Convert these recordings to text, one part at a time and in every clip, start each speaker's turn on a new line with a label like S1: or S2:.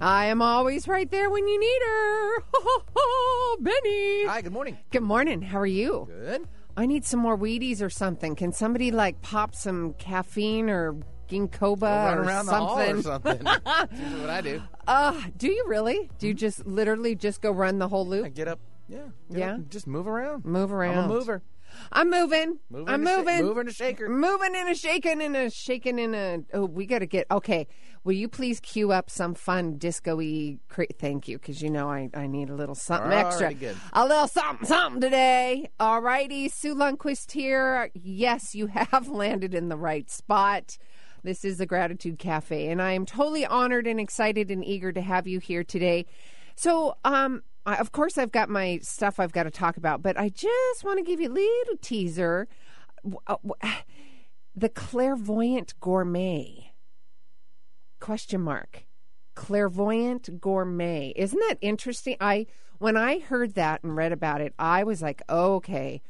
S1: I am always right there when you need her. Benny.
S2: Hi, good morning.
S1: Good morning. How are you?
S2: Good.
S1: I need some more Wheaties or something. Can somebody like pop some caffeine or ginkgoba
S2: Run
S1: or
S2: around the hall
S1: something?
S2: or something. Usually what I do.
S1: Uh, do you really? Do you just literally just go run the whole loop?
S2: I
S1: loop?
S2: get up. Yeah. get
S1: Yeah?
S2: up and just move around.
S1: Move around.
S2: I'm a mover.
S1: I'm moving.
S2: Moving
S1: I'm
S2: and a sha-
S1: moving.
S2: moving and a shaker.
S1: Moving and a shaking and a shaking and a. Oh, we got to get. Okay. Will you please cue up some fun disco y. Cra- thank you, because you know I, I need a little something extra.
S2: Good.
S1: A little something, something today. All righty. Sue Lundquist here. Yes, you have landed in the right spot. This is the Gratitude Cafe, and I am totally honored and excited and eager to have you here today. So, um, I, of course, I've got my stuff I've got to talk about, but I just want to give you a little teaser. Uh, The clairvoyant gourmet. Question mark. Clairvoyant gourmet. Isn't that interesting? I when I heard that and read about it, I was like, okay,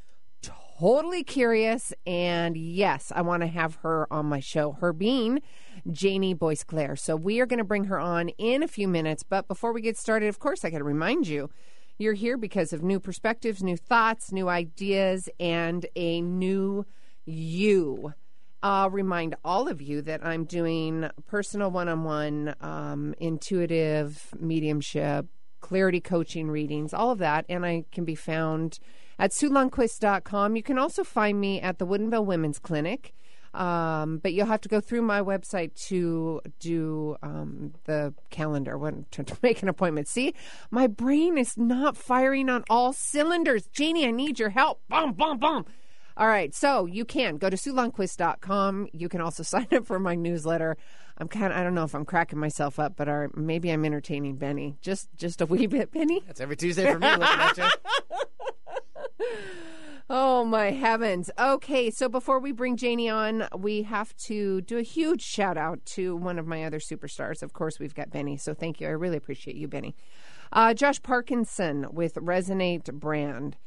S1: totally curious. And yes, I want to have her on my show. Her being Janie Boyce Claire. So we are going to bring her on in a few minutes. But before we get started, of course, I got to remind you you're here because of new perspectives, new thoughts, new ideas, and a new you. I'll remind all of you that I'm doing personal one on one, intuitive mediumship, clarity coaching readings, all of that. And I can be found at SueLundquist.com. You can also find me at the Woodinville Women's Clinic. Um, but you'll have to go through my website to do um, the calendar when to, to make an appointment. See, my brain is not firing on all cylinders. Janie, I need your help. Boom, boom, boom. All right, so you can go to SueLundquist.com. You can also sign up for my newsletter. I'm kind of, I don't know if I'm cracking myself up, but our, maybe I'm entertaining Benny. Just just a wee bit, Benny.
S2: That's every Tuesday for me. looking at you.
S1: Oh my heavens. Okay, so before we bring Janie on, we have to do a huge shout out to one of my other superstars. Of course, we've got Benny, so thank you. I really appreciate you, Benny. Uh, Josh Parkinson with Resonate Brand.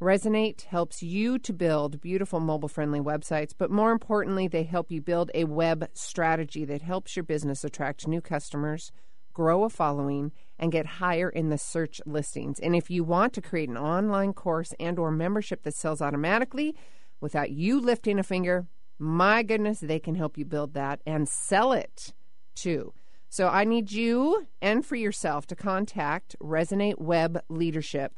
S1: Resonate helps you to build beautiful mobile friendly websites, but more importantly, they help you build a web strategy that helps your business attract new customers, grow a following, and get higher in the search listings. And if you want to create an online course and or membership that sells automatically without you lifting a finger, my goodness, they can help you build that and sell it too. So I need you and for yourself to contact Resonate Web Leadership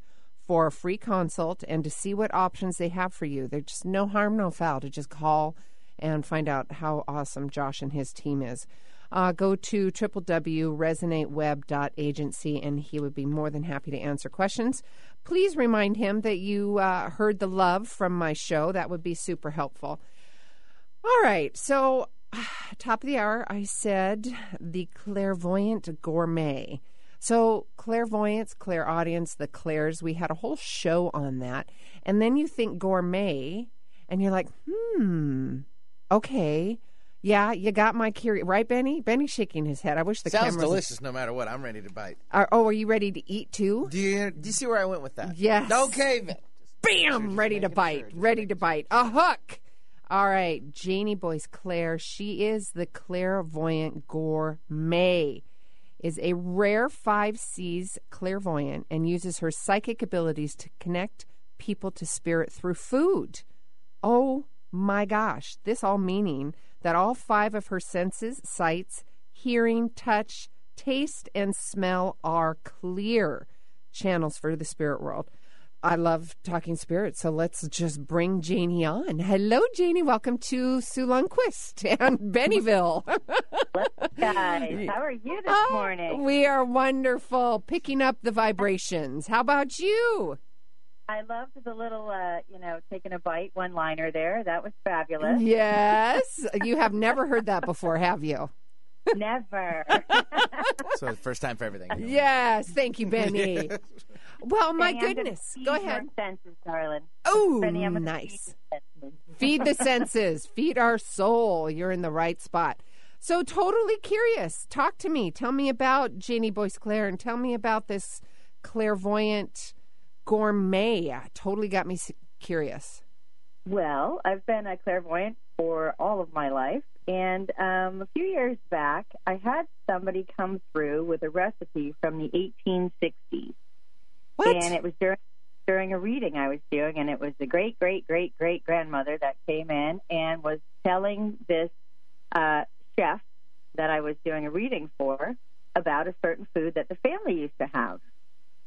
S1: for a free consult and to see what options they have for you. There's just no harm, no foul to just call and find out how awesome Josh and his team is. Uh, go to www.resonateweb.agency and he would be more than happy to answer questions. Please remind him that you uh, heard the love from my show. That would be super helpful. All right, so top of the hour, I said the clairvoyant gourmet. So, clairvoyance, clairaudience, the clairs, we had a whole show on that. And then you think gourmet, and you're like, hmm, okay. Yeah, you got my curiosity. Right, Benny? Benny's shaking his head. I wish the
S2: Sounds
S1: cameras.
S2: delicious no matter what. I'm ready to bite.
S1: Are, oh, are you ready to eat too?
S2: Do you, do you see where I went with that?
S1: Yes.
S2: Okay, then.
S1: Bam! Ready to bite. Ready to bite. A hook. All right, Janie Boyce Claire. She is the clairvoyant gourmet. Is a rare five C's clairvoyant and uses her psychic abilities to connect people to spirit through food. Oh my gosh! This all meaning that all five of her senses, sights, hearing, touch, taste, and smell are clear channels for the spirit world. I love talking spirits, so let's just bring Janie on. Hello, Janie. Welcome to Sue Lundquist and Bennyville.
S3: guys. How are you this
S1: Oh,
S3: morning?
S1: We are wonderful, picking up the vibrations. How about you?
S3: I loved the little, uh, you know, taking a bite one liner there. That was fabulous.
S1: Yes. You have never heard that before, have you?
S3: Never.
S2: So first time for everything.
S1: Yes. Thank you, Benny. Well, my
S3: Benny, I'm gonna
S1: goodness.
S3: feed
S1: Go ahead.
S3: senses, darling.
S1: Oh,
S3: Benny, I'm
S1: nice.
S3: feed your senses.
S1: Feed the senses, feed our soul. You're in the right spot. So, totally curious. Talk to me. Tell me about Janie Boyce Claire and tell me about this clairvoyant gourmet. Totally got me curious.
S3: Well, I've been a clairvoyant for all of my life. And um, a few years back, I had somebody come through with a recipe from the 1860s.
S1: What?
S3: And it was during during a reading I was doing, and it was the great great great great grandmother that came in and was telling this uh, chef that I was doing a reading for about a certain food that the family used to have.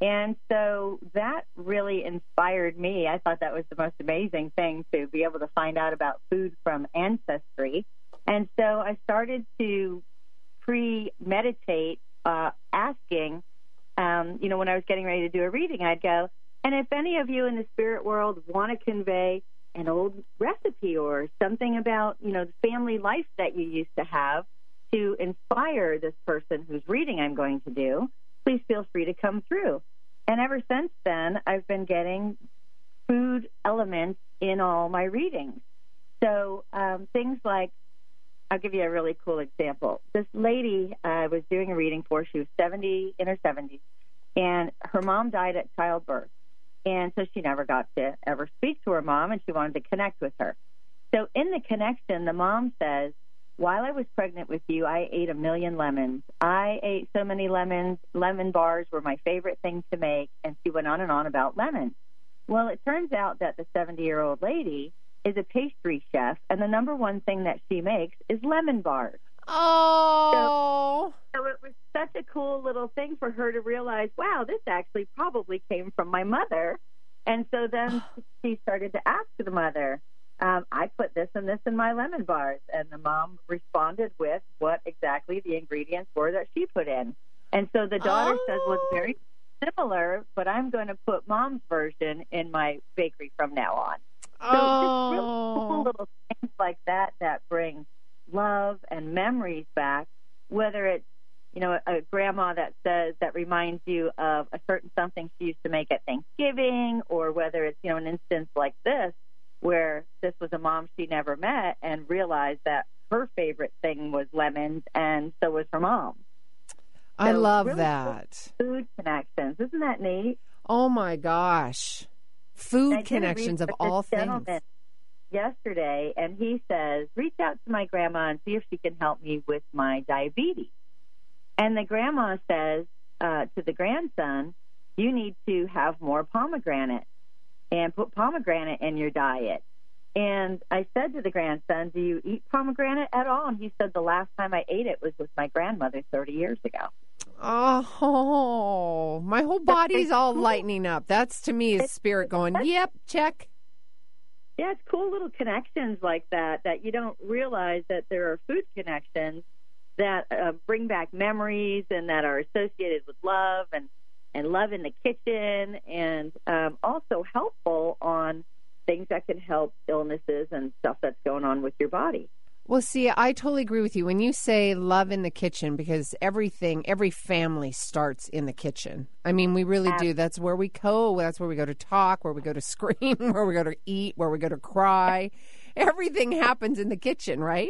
S3: And so that really inspired me. I thought that was the most amazing thing to be able to find out about food from ancestry. And so I started to premeditate, uh, asking, um, you know, when I was getting ready to do a reading, I'd go, and if any of you in the spirit world want to convey an old recipe or something about, you know, the family life that you used to have to inspire this person whose reading I'm going to do, please feel free to come through. And ever since then, I've been getting food elements in all my readings. So um, things like, I'll give you a really cool example. This lady I was doing a reading for, she was 70 in her 70s, and her mom died at childbirth. And so she never got to ever speak to her mom, and she wanted to connect with her. So in the connection, the mom says, while I was pregnant with you, I ate a million lemons. I ate so many lemons. Lemon bars were my favorite thing to make. And she went on and on about lemons. Well, it turns out that the 70 year old lady is a pastry chef, and the number one thing that she makes is lemon bars.
S1: Oh.
S3: So it was such a cool little thing for her to realize, wow, this actually probably came from my mother. And so then she started to ask the mother, um, I put this and this in my lemon bars. And the mom responded with what exactly the ingredients were that she put in. And so the daughter says, well, it's very similar, but I'm going to put mom's version in my bakery from now on. So just really cool
S1: Oh.
S3: little things like that that bring love and memories back, whether it's you know a grandma that says that reminds you of a certain something she used to make at Thanksgiving, or whether it's you know an instance like this where this was a mom she never met and realized that her favorite thing was lemons and so was her mom.
S1: I
S3: So
S1: love
S3: really
S1: that.
S3: Food connections, isn't that neat?
S1: Oh my gosh. Food connections of all things.
S3: Yesterday, and he says, reach out to my grandma and see if she can help me with my diabetes. And the grandma says uh, to the grandson, you need to have more pomegranate and put pomegranate in your diet. And I said to the grandson, Do you eat pomegranate at all? And he said, The last time I ate it was with my grandmother 30 years ago.
S1: Oh, my whole body's all lightening up. That's to me is spirit going, yep, check.
S3: Yeah, it's cool little connections like that that you don't realize that there are food connections that uh, bring back memories and that are associated with love and and love in the kitchen and um, also things that can help illnesses and stuff that's going on with your body.
S1: Well, see, I totally agree with you when you say love in the kitchen because everything, every family starts in the kitchen. I mean, we really do. That's where we go. That's where we go to talk, where we go to scream, where we go to eat, where we go to cry. Everything happens in the kitchen, right?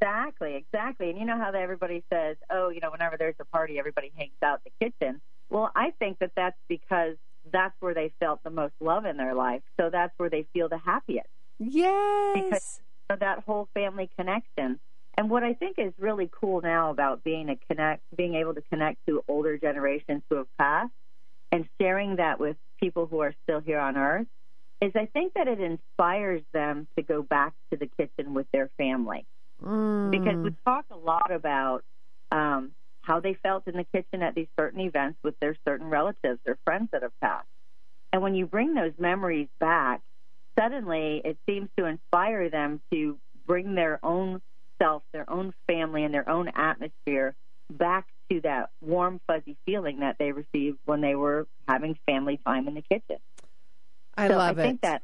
S3: Exactly, exactly. And you know how that everybody says, oh, you know, whenever there's a party, everybody hangs out in the kitchen. Well, I think that that's because that's where they felt the most love in their life. So that's where they feel the happiest.
S1: Yes.
S3: So that whole family connection. And what I think is really cool now about being a connect, being able to connect to older generations who have passed, and sharing that with people who are still here on Earth, is I think that it inspires them to go back to the kitchen with their family
S1: Mm.
S3: because we talk a lot about um, how they felt in the kitchen at these certain events with their certain relatives or friends that have passed. And when you bring those memories back, suddenly it seems to inspire them to bring their own self, their own family, and their own atmosphere back to that warm, fuzzy feeling that they received when they were having family time in the kitchen.
S1: I
S3: so
S1: love
S3: I
S1: it.
S3: think that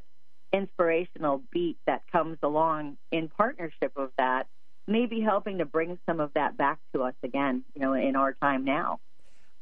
S3: inspirational beat that comes along in partnership with that may be helping to bring some of that back to us again, you know, in our time now.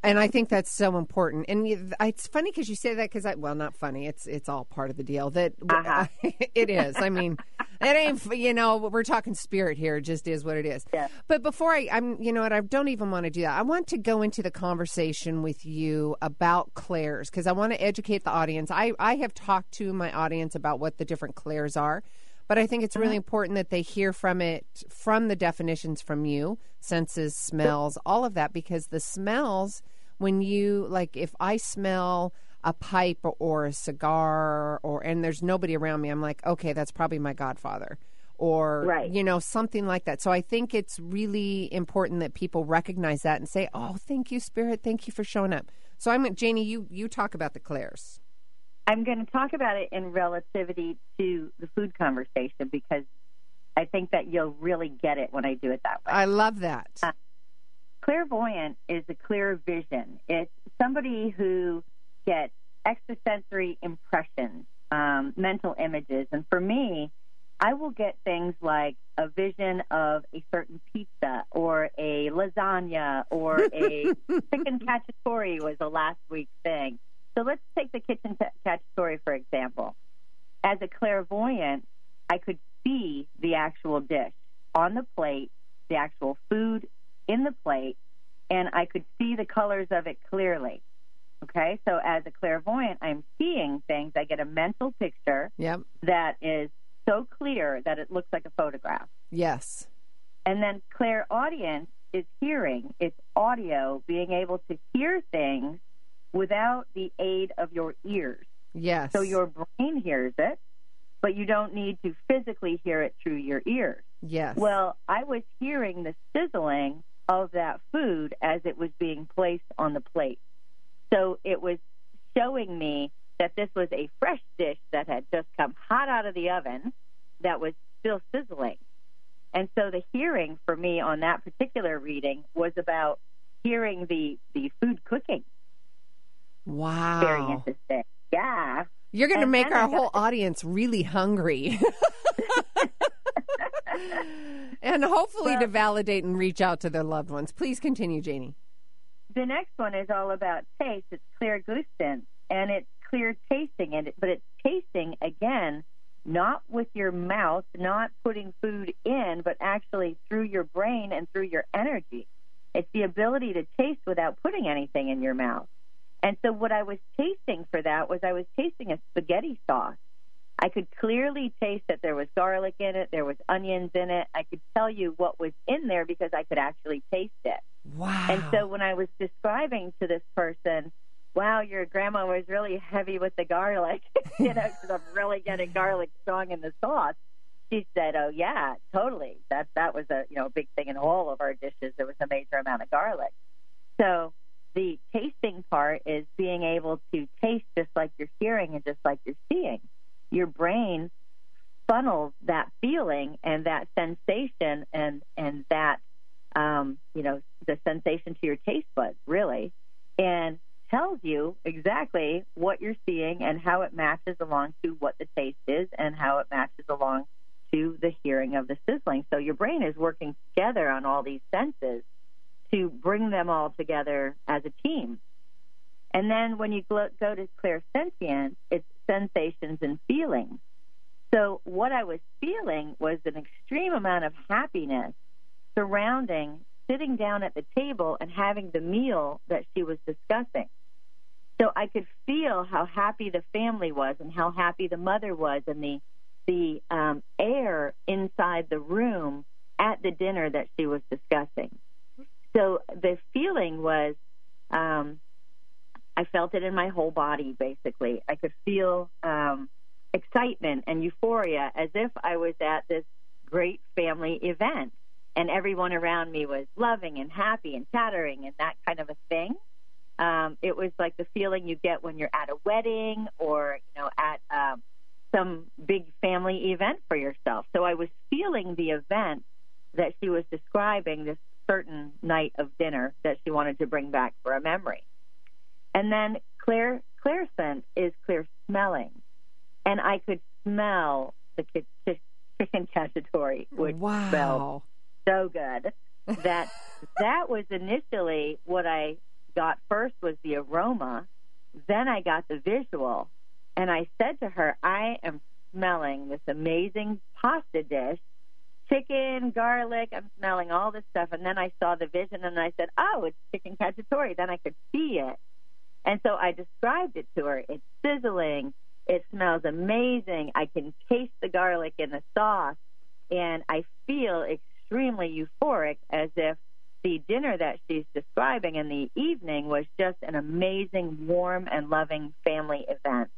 S1: And I think that's so important. And it's funny because you say that because I well, not funny. It's it's all part of the deal. That
S3: Uh-huh.
S1: it is. I mean, it ain't. You know, we're talking spirit here. It just is what it is.
S3: Yeah.
S1: But before I, I'm, you know what? I don't even want to do that. I want to go into the conversation with you about clairs because I want to educate the audience. I I have talked to my audience about what the different clairs are. But I think it's really uh-huh. important that they hear from it, from the definitions from you, senses, smells, all of that, because the smells, when you, like, if I smell a pipe or a cigar, or, and there's nobody around me, I'm like, okay, that's probably my godfather. Or,
S3: Right.
S1: you know, something like that. So I think it's really important that people recognize that and say, oh, thank you, Spirit. Thank you for showing up. So I'm, Janie, you, you talk about the clairs.
S3: I'm going to talk about it in relativity to the food conversation because I think that you'll really get it when I do it that way.
S1: I love that.
S3: Clairvoyant is a clear vision. It's somebody who gets extrasensory impressions, um, mental images. And for me, I will get things like a vision of a certain pizza or a lasagna or a chicken cacciatore was a last week thing. So let's take the kitchen t- story for example. As a clairvoyant, I could see the actual dish on the plate, the actual food in the plate, and I could see the colors of it clearly. Okay, so as a clairvoyant, I'm seeing things. I get a mental picture
S1: Yep.
S3: that is so clear that it looks like a photograph.
S1: Yes.
S3: And then clairaudience is hearing, it's audio, being able to hear things without the aid of your ears.
S1: Yes.
S3: So your brain hears it, but you don't need to physically hear it through your ears.
S1: Yes.
S3: Well, I was hearing the sizzling of that food as it was being placed on the plate. So it was showing me that this was a fresh dish that had just come hot out of the oven that was still sizzling. And so the hearing for me on that particular reading was about hearing the, the food cooking.
S1: Wow.
S3: Very interesting. Yeah.
S1: You're going to make our whole audience really hungry. and hopefully to validate and reach out to their loved ones. Please continue, Janie.
S3: The next one is all about taste. It's clairgustance, and it's clear tasting, and it but it's tasting again, not with your mouth, not putting food in, but actually through your brain and through your energy. It's the ability to taste without putting anything in your mouth. And so what I was tasting for that was I was tasting a spaghetti sauce. I could clearly taste that there was garlic in it, there was onions in it. I could tell you what was in there because I could actually taste it.
S1: Wow.
S3: And so when I was describing to this person, wow, your grandma was really heavy with the garlic, you know, because I'm really getting garlic strong in the sauce. She said, "Oh yeah, totally. That that was a you know big thing in all of our dishes. There was a major amount of garlic. So the tasting part is being able to taste just like you're hearing and just like you're seeing. Your brain funnels that feeling and that sensation and and that um, you know the sensation to your taste buds really, and tells you exactly what you're seeing and how it matches along to what the taste is and how it matches along to the hearing of the sizzling. So your brain is working together on all these senses to bring them all together as a team. And then when you go to clairsentient, it's sensations and feelings. So what I was feeling was an extreme amount of happiness surrounding sitting down at the table and having the meal that she was discussing. So I could feel how happy the family was and how happy the mother was and the the um, air inside the room at the dinner that she was discussing. So the feeling was, um, I felt it in my whole body. Basically, I could feel um, excitement and euphoria as if I was at this great family event, and everyone around me was loving and happy and chattering and that kind of a thing. Um, it was like the feeling you get when you're at a wedding or you know at um, some big family event for yourself. So I was feeling the event that she was describing, this certain night of dinner that she wanted to bring back for a memory. And then Claire clairscent is clear smelling, and I could smell the chicken cacciatore, which
S1: wow.
S3: smelled so good that that was initially what I got first was the aroma, then I got the visual, and I said to her, I am smelling this amazing pasta dish, chicken, garlic. I'm smelling all this stuff. And then I saw the vision and I said, oh, it's chicken cacciatore. Then I could see it. And so I described it to her. It's sizzling. It smells amazing. I can taste the garlic in the sauce. And I feel extremely euphoric as if the dinner that she's describing in the evening was just an amazing, warm, and loving family event.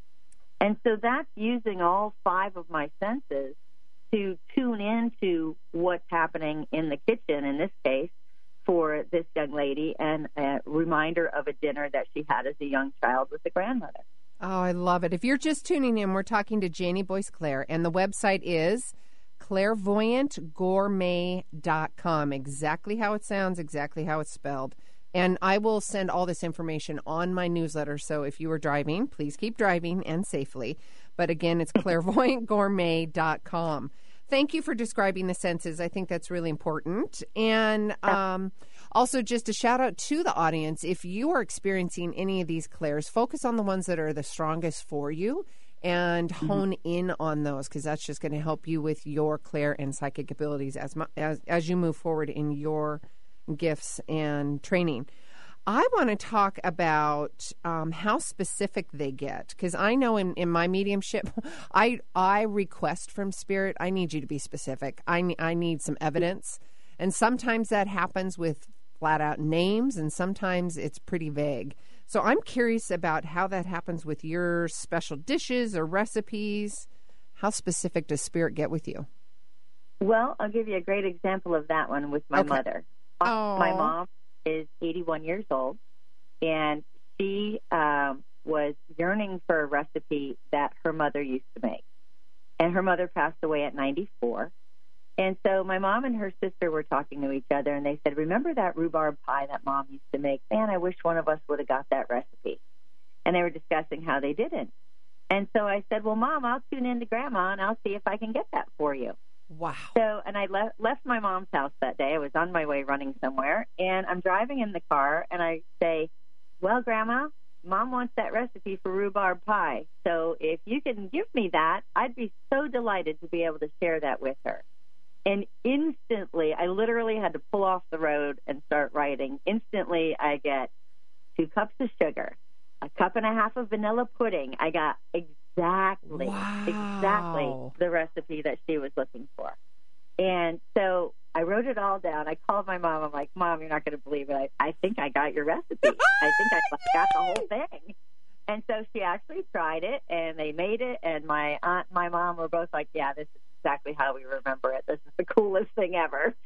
S3: And so that's using all five of my senses to tune into what's happening in the kitchen, in this case, for this young lady, and a reminder of a dinner that she had as a young child with a grandmother.
S1: Oh, I love it. If you're just tuning in, we're talking to Janie Boyce Claire, and the website is clairvoyantgourmet.com. Exactly how it sounds, exactly how it's spelled. And I will send all this information on my newsletter. So if you are driving, please keep driving and safely. But again, it's clairvoyantgourmet.com. Thank you for describing the senses. I think that's really important. And um, also, just a shout out to the audience if you are experiencing any of these clairs, focus on the ones that are the strongest for you and mm-hmm. hone mm-hmm. in on those because that's just going to help you with your clair and psychic abilities as, as as you move forward in your gifts and training. I want to talk about um, how specific they get because I know in, in my mediumship, I I request from spirit. I need you to be specific. I I need some evidence, and sometimes that happens with flat out names, and sometimes it's pretty vague. So I'm curious about how that happens with your special dishes or recipes. How specific does spirit get with you?
S3: Well, I'll give you a great example of that one with my okay. mother.
S1: Oh.
S3: My mom is 81 years old, and she um, was yearning for a recipe that her mother used to make. And her mother passed away at 94. And so my mom and her sister were talking to each other, and they said, "Remember that rhubarb pie that mom used to make? Man, I wish one of us would have got that recipe." And they were discussing how they didn't. And so I said, "Well, mom, I'll tune in to grandma and I'll see if I can get that for you."
S1: Wow.
S3: So, and I le- left my mom's house that day. I was on my way running somewhere, and I'm driving in the car, and I say, "Well, grandma, mom wants that recipe for rhubarb pie. So if you can give me that, I'd be so delighted to be able to share that with her." And instantly, I literally had to pull off the road and start writing. Instantly, I get two cups of sugar, a cup and a half of vanilla pudding. I got exactly,
S1: wow.
S3: exactly the recipe that she was looking for. And so I wrote it all down. I called my mom. I'm like, Mom, you're not going to believe it. I, I think I got your recipe. I think I got the whole thing. And so she actually tried it, and they made it. And my aunt, and my mom were both like, "Yeah, this is exactly how we remember it. This is the coolest thing ever.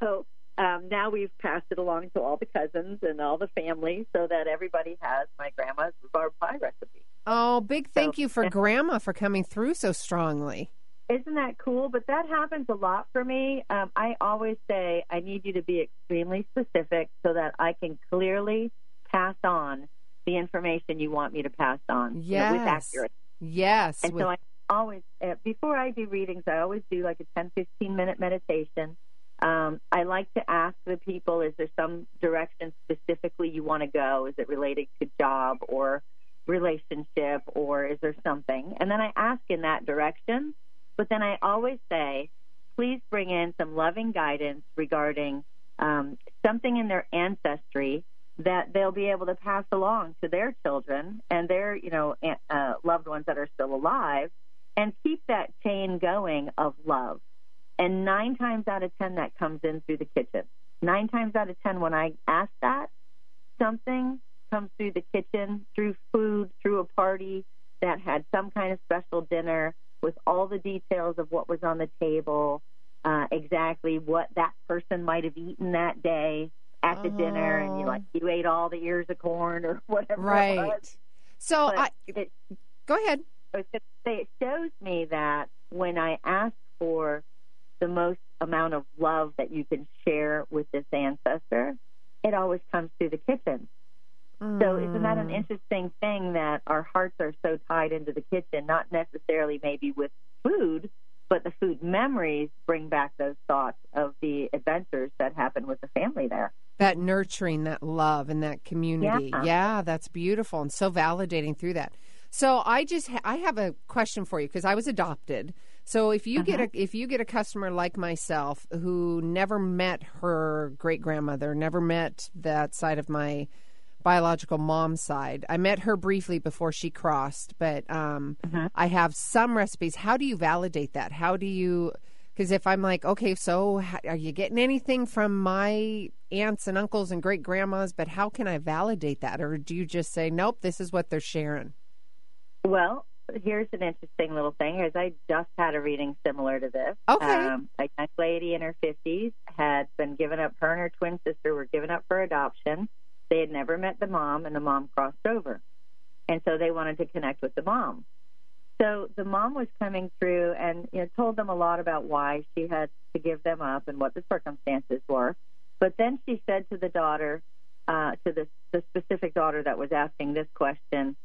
S3: So um, now we've passed it along to all the cousins and all the family so that everybody has my grandma's rhubarb pie recipe.
S1: Oh, big thank so, you for grandma for coming through so strongly.
S3: Isn't that cool? But that happens a lot for me. Um, I always say I need you to be extremely specific so that I can clearly pass on the information you want me to pass on
S1: yes.
S3: You know, with accuracy.
S1: Yes.
S3: And with... so I always uh, before I do readings, I always do like a 10, 15 minute meditation. Um, I like to ask the people: Is there some direction specifically you want to go? Is it related to job or relationship, or is there something? And then I ask in that direction. But then I always say, please bring in some loving guidance regarding um, something in their ancestry that they'll be able to pass along to their children and their, you know, uh, loved ones that are still alive and keep that chain going of love. And nine times out of ten, that comes in through the kitchen. Nine times out of ten, when I ask that, something comes through the kitchen, through food, through a party that had some kind of special dinner with all the details of what was on the table, uh, exactly what that person might have eaten that day. at the dinner, and you like you ate all the ears of corn or whatever.
S1: Right. So
S3: But
S1: I
S3: it,
S1: go ahead.
S3: I was going to say it shows me that when I ask for the most amount of love that you can share with this ancestor, it always comes through the kitchen. So isn't that an
S1: Mm.
S3: interesting thing that our hearts are so tied into the kitchen, not necessarily maybe with food, but the food memories bring back those thoughts of the adventures that happened with the family there.
S1: that nurturing, that love, and that community.
S3: Yeah.
S1: that's beautiful and so validating through that. So I just ha- I have a question for you because I was adopted. So if you get a if you get a customer like myself who never met her great grandmother, never met that side of my biological mom's side. I met her briefly before she crossed, but um, I have some recipes. How do you validate that? How do you? Because if I'm like, okay, so are you getting anything from my aunts and uncles and great grandmas? But how can I validate that? Or do you just say, nope, this is what they're sharing?
S3: Well, here's an interesting little thing. Is I just had a reading similar to this.
S1: Okay.
S3: Um, a young lady in her 50s had been given up. Her and her twin sister were given up for adoption. They had never met the mom, and the mom crossed over, and so they wanted to connect with the mom. So the mom was coming through and you know, told them a lot about why she had to give them up and what the circumstances were. But then she said to the daughter, uh, to the, the specific daughter that was asking this question,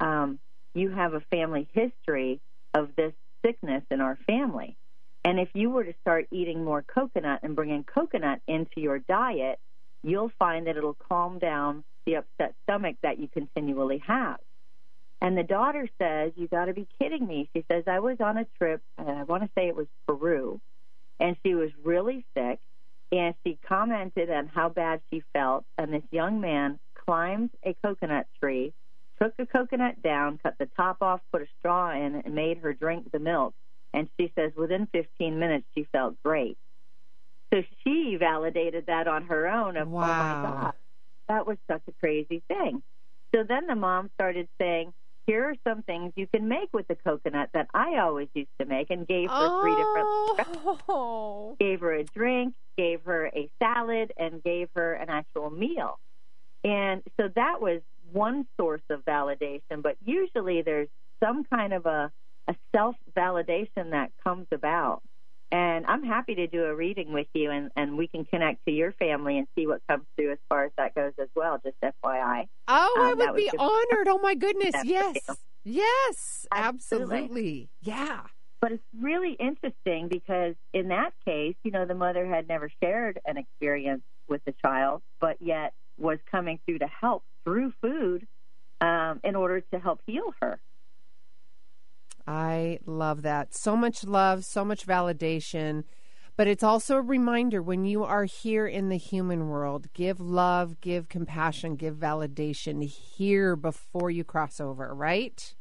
S3: um, you have a family history of this sickness in our family. And if you were to start eating more coconut and bringing coconut into your diet, you'll find that it'll calm down the upset stomach that you continually have. And the daughter says, You got to be kidding me. She says, I was on a trip, and I want to say it was Peru, and she was really sick. And she commented on how bad she felt. And this young man climbed a coconut tree, took the coconut down, cut the top off, put a straw in, and made her drink the milk. And she says within 15 minutes, she felt great. So she validated that on her own of, oh
S1: Wow.
S3: my God, that was such a crazy thing. So then the mom started saying, here are some things you can make with the coconut that I always used to make and gave her three different
S1: Oh,
S3: gave her a drink, gave her a salad, and gave her an actual meal. And so that was one source of validation, but usually there's some kind of a, a self validation that comes about. And I'm happy to do a reading with you, and, and we can connect to your family and see what comes through as far as that goes as well, just FYI.
S1: oh, I
S3: Um,
S1: would be honored. Oh my goodness, yes, yes,
S3: Absolutely.
S1: absolutely, yeah.
S3: But it's really interesting because in that case, you know, the mother had never shared an experience with the child, but yet was coming through to help through food um, in order to help heal her.
S1: I love that. So much love, so much validation. But it's also a reminder when you are here in the human world, give love, give compassion, give validation here before you cross over, right?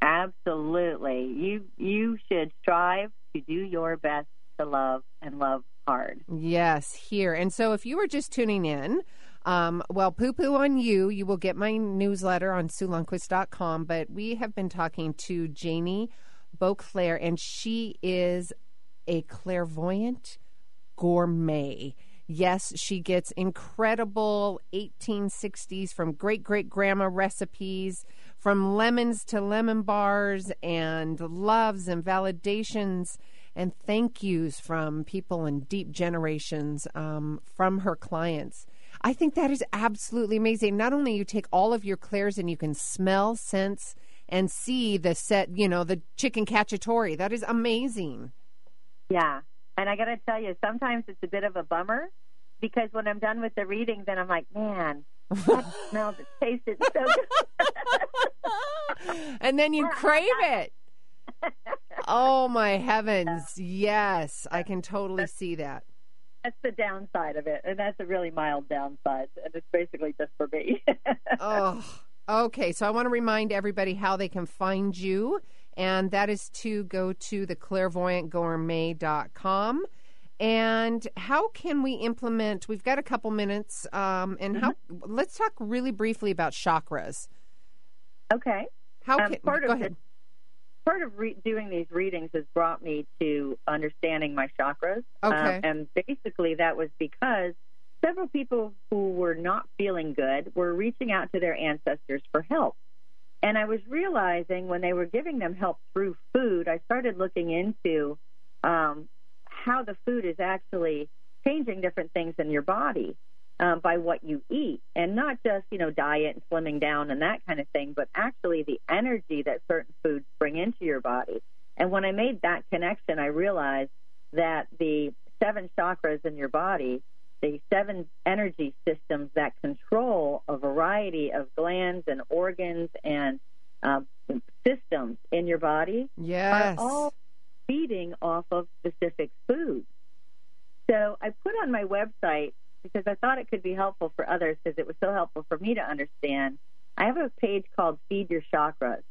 S3: Absolutely, you you should strive to do your best to love and love hard.
S1: Yes, here. And so if you were just tuning in, um, well, poo poo on you. You will get my newsletter on SueLundquist.com. But we have been talking to Janie Beauclair, and she is a clairvoyant gourmet. Yes, she gets incredible 1860s from great great grandma recipes, from lemons to lemon bars, and loves and validations and thank yous from people in deep generations um, from her clients. I think that is absolutely amazing. Not only you take all of your clairs and you can smell, sense, and see the set, you know, the chicken cacciatore. That is amazing.
S3: Yeah, and I got to tell you, sometimes it's a bit of a bummer because when I'm done with the reading, then I'm like, man, that smelled, it tasted so good.
S1: and then you crave it. Oh my heavens. Yes, I can totally see that.
S3: That's the downside of it, and that's a really mild downside, and it's basically just for me.
S1: Oh, okay. So I want to remind everybody how they can find you, and that is to go to the clairvoyantgourmet.com. And how can we implement? We've got a couple minutes, um, and how? Let's talk really briefly about chakras.
S3: okay.
S1: How
S3: Um,
S1: can?
S3: part
S1: go
S3: of
S1: ahead.
S3: it- Part of re- doing these readings has brought me to understanding my chakras. Um,
S1: Okay.
S3: and basically, that was because several people who were not feeling good were reaching out to their ancestors for help. And I was realizing when they were giving them help through food, I started looking into um, how the food is actually changing different things in your body um, by what you eat, and not just you know diet and slimming down and that kind of thing, but actually the energy that certain foods bring into your body. And when I made that connection, I realized that the seven chakras in your body, the seven energy systems that control a variety of glands and organs and um, systems in your body,
S1: yes.
S3: are all feeding off of specific foods. So I put on my website because I thought it could be helpful for others because it was so helpful for me to understand. I have a page called Feed Your Chakras,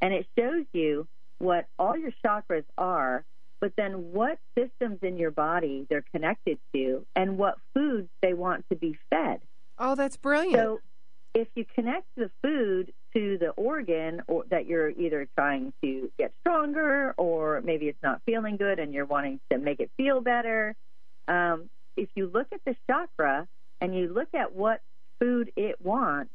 S3: and it shows you what all your chakras are, but then what systems in your body they're connected to and what foods they want to be fed.
S1: Oh, that's brilliant.
S3: So if you connect the food to the organ or that you're either trying to get stronger or maybe it's not feeling good and you're wanting to make it feel better, um, if you look at the chakra and you look at what food it wants,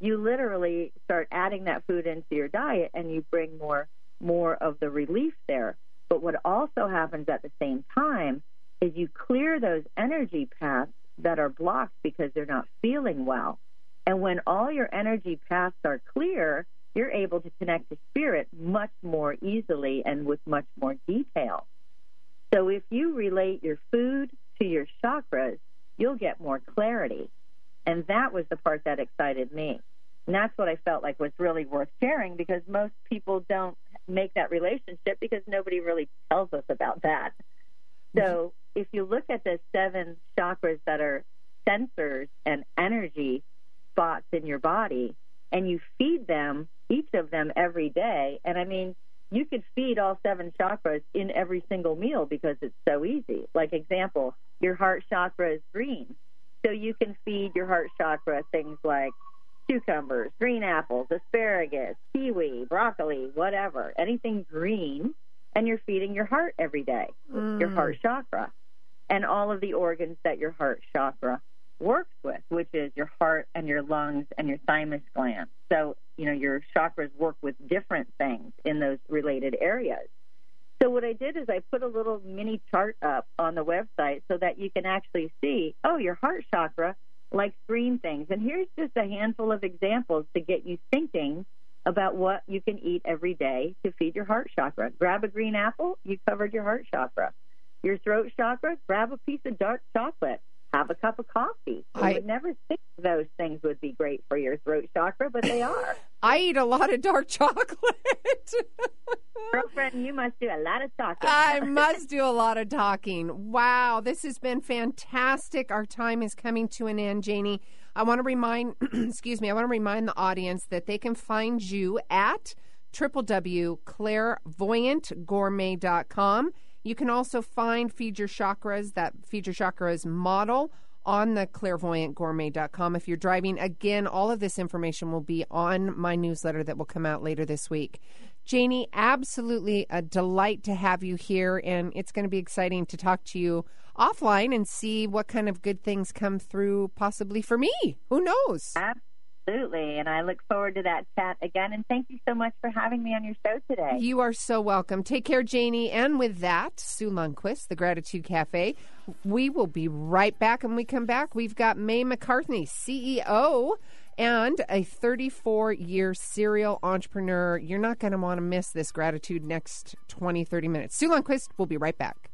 S3: you literally start adding that food into your diet and you bring more more of the relief there. But what also happens at the same time is you clear those energy paths that are blocked because they're not feeling well. And when all your energy paths are clear, you're able to connect to spirit much more easily and with much more detail. So if you relate your food to your chakras, you'll get more clarity. And that was the part that excited me. And that's what I felt like was really worth sharing because most people don't make that relationship because nobody really tells us about that. So if you look at the seven chakras that are sensors and energy spots in your body and you feed them, each of them every day, and I mean, you could feed all seven chakras in every single meal because it's so easy. Like example, your heart chakra is green. So you can feed your heart chakra things like cucumbers, green apples, asparagus, kiwi, broccoli, whatever, anything green, and you're feeding your heart every day,
S1: Mm.
S3: your heart chakra, and all of the organs that your heart chakra works with, which is your heart and your lungs and your thymus gland. So, you know, your chakras work with different things in those related areas. So what I did is I put a little mini chart up on the website so that you can actually see, oh, your heart chakra likes green things. And here's just a handful of examples to get you thinking about what you can eat every day to feed your heart chakra. Grab a green apple, you covered your heart chakra. Your throat chakra, grab a piece of dark chocolate. Have a cup of coffee.
S1: I-
S3: would never think those things would be great for your throat chakra, but they are.
S1: I eat a lot of dark chocolate.
S3: Girlfriend, you must do a lot of talking.
S1: I must do a lot of talking. Wow, this has been fantastic. Our time is coming to an end, Janie. I want to remind, excuse me, I want to remind the audience that they can find you at www.clairvoyantgourmet.com. You can also find Feed Your Chakras, that Feed Your Chakras model on the clairvoyantgourmet.com. If you're driving, again, all of this information will be on my newsletter that will come out later this week. Janie, absolutely a delight to have you here, and it's going to be exciting to talk to you offline and see what kind of good things come through, possibly for me. Who knows?
S3: Absolutely. And I look forward to that chat again. And thank you so much for having me on your show today.
S1: You are so welcome. Take care, Janie. And with that, Sue Lundquist, the Gratitude Cafe. We will be right back. And we come back, we've got May McCarthy, CEO and a 34 year serial entrepreneur. You're not going to want to miss this gratitude next 20, 30 minutes. Sue Lundquist, we'll be right back.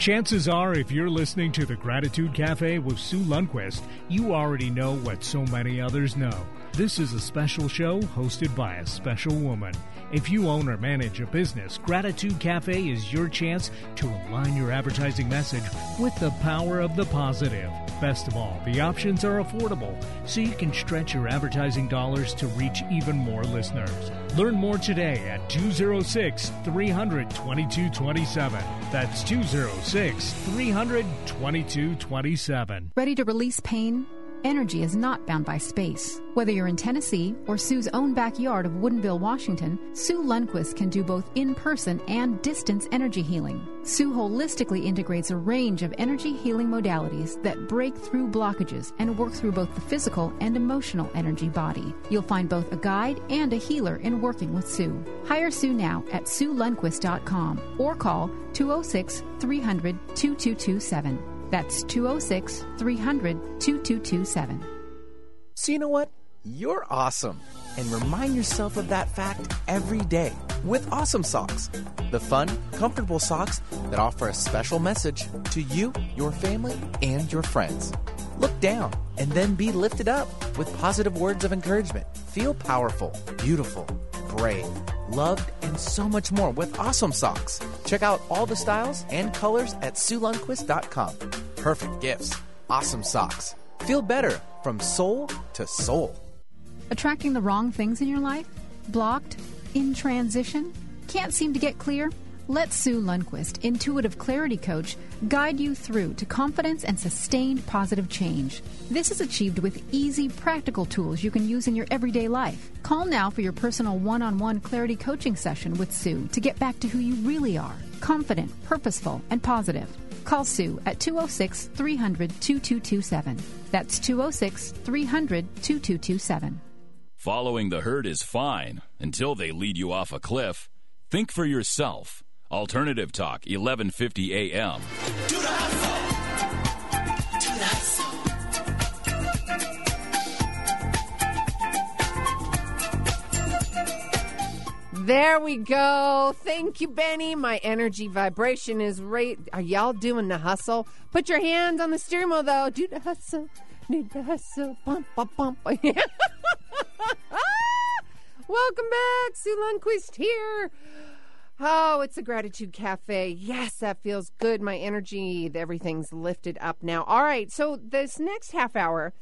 S4: Chances are, if you're listening to the Gratitude Cafe with Sue Lundquist, you already know what so many others know. This is a special show hosted by a special woman. If you own or manage a business, Gratitude Cafe is your chance to align your advertising message with the power of the positive. Best of all, the options are affordable, so you can stretch your advertising dollars to reach even more listeners. Learn more today at 206 300 2227. That's 206 300 2227.
S5: Ready to release pain? Energy is not bound by space. Whether you're in Tennessee or Sue's own backyard of Woodinville, Washington, Sue Lundquist can do both in person and distance energy healing. Sue holistically integrates a range of energy healing modalities that break through blockages and work through both the physical and emotional energy body. You'll find both a guide and a healer in working with Sue. Hire Sue now at SueLundquist.com or call 206 300 2227. That's 206 300 2227.
S2: So, you know what? You're awesome. And remind yourself of that fact every day with Awesome Socks. The fun, comfortable socks that offer a special message to you, your family, and your friends. Look down and then be lifted up with positive words of encouragement. Feel powerful, beautiful, brave, loved, and so much more with Awesome Socks. Check out all the styles and colors at SueLundquist.com. Perfect gifts. Awesome socks. Feel better from soul to soul.
S5: Attracting the wrong things in your life? Blocked? In transition? Can't seem to get clear? Let Sue Lundquist, intuitive clarity coach, guide you through to confidence and sustained positive change. This is achieved with easy, practical tools you can use in your everyday life. Call now for your personal one on one clarity coaching session with Sue to get back to who you really are confident, purposeful, and positive. Call Sue at 206 300 2227. That's 206 300 2227.
S6: Following the herd is fine until they lead you off a cliff. Think for yourself. Alternative Talk, 1150 AM.
S1: There we go. Thank you, Benny. My energy vibration is right. Are y'all doing the hustle? Put your hands on the steering wheel, though. Do the hustle. Do the hustle. Bump, bump, bump. Welcome back. Sue Lundquist here. Oh, it's a gratitude cafe. Yes, that feels good. My energy, everything's lifted up now. All right, so this next half hour.